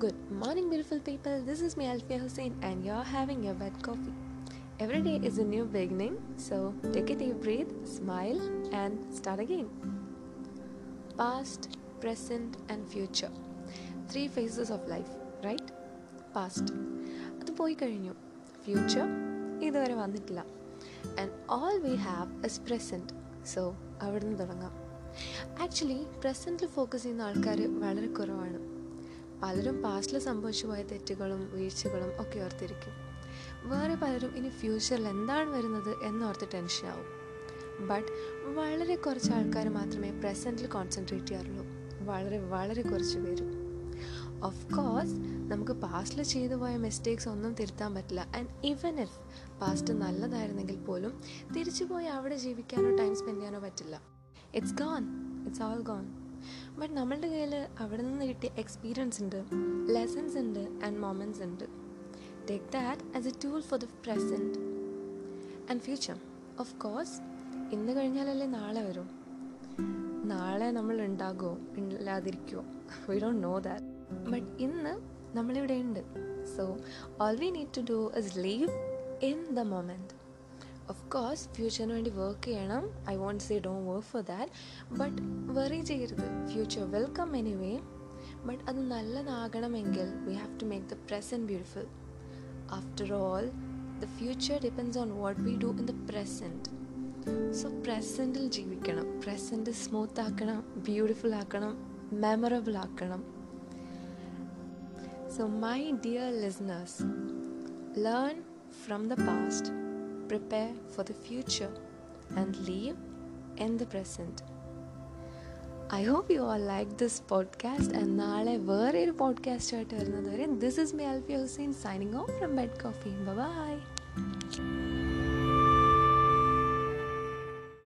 Good morning, beautiful people. This is me, Alfia Hussein, and you're having your bed coffee. Every day is a new beginning, so take a deep breath, smile, and start again. Past, present, and future. Three phases of life, right? Past അത് പോയി കഴിഞ്ഞു future ഇതുവരെ വന്നിട്ടില്ല and all we have is present so അവിടെ നിന്ന് തുടങ്ങാം actually പ്രസന്റിൽ focus ചെയ്യുന്ന ആൾക്കാർ വളരെ കുറവാണ് പലരും പാസ്റ്റിൽ സംഭവിച്ചു പോയ തെറ്റുകളും വീഴ്ചകളും ഒക്കെ ഓർത്തിരിക്കും. വേറെ പലരും ഇനി ഫ്യൂച്ചറിൽ എന്താണ് വരുന്നത് എന്നോർത്ത് ആവും. ബട്ട് വളരെ കുറച്ച് ആൾക്കാർ മാത്രമേ പ്രസന്റിൽ കോൺസെൻട്രേറ്റ് ചെയ്യാറുള്ളൂ. വളരെ വളരെ കുറച്ച് പേരും. ഓഫ് കോഴ്സ് നമുക്ക് പാസ്റ്റിൽ ചെയ്തു പോയ മിസ്റ്റേക്സ് ഒന്നും തിരുത്താൻ പറ്റില്ല. ആൻഡ് ഈവൻ ഇഫ് പാസ്റ്റ് നല്ലതായിരുന്നെങ്കിൽ പോലും തിരിച്ചു പോയി അവിടെ ജീവിക്കാനോ ടൈം സ്പെൻഡ് ചെയ്യാനോ പറ്റില്ല. It's gone it's all gone but നമ്മളുടെ കയ്യിൽ അവിടെ നിന്ന് കിട്ടിയ എക്സ്പീരിയൻസ് ഉണ്ട് ലെസൺസ് ഉണ്ട് ആൻഡ് മൊമെന്റ്സ് ഉണ്ട്. Take that as a tool for the present and future of course ഇന്ന് കഴിഞ്ഞാലല്ലേ നാളെ വരും. നാളെ നമ്മൾ ഉണ്ടാകുമോ ഇല്ലാതിരിക്കുമോ we don't know that but ഇന്ന് നമ്മളിവിടെ ഉണ്ട്. So all we need to do is live in the moment of course ഫ്യൂച്ചറിന് വേണ്ടി വർക്ക് ചെയ്യണം. I won't say don't work for that but worry ചെയ്യരുത്. ഫ്യൂച്ചർ വെൽക്കം എനിവേ ബട്ട് അത് നല്ലതാകണമെങ്കിൽ we have to make the present beautiful after all the future depends on what we do in the present so പ്രസന്റിൽ ജീവിക്കണം. Present smooth ആക്കണം beautiful ആക്കണം memorable ആക്കണം. So my dear listeners learn from the past prepare for the future and live in the present I hope you all like this podcast and നാളെ വേറെ ഒരു പോഡ്കാസ്റ്റായിട്ട് വരുന്നത് വരെ this is me Alfi Hussain signing off from bed coffee bye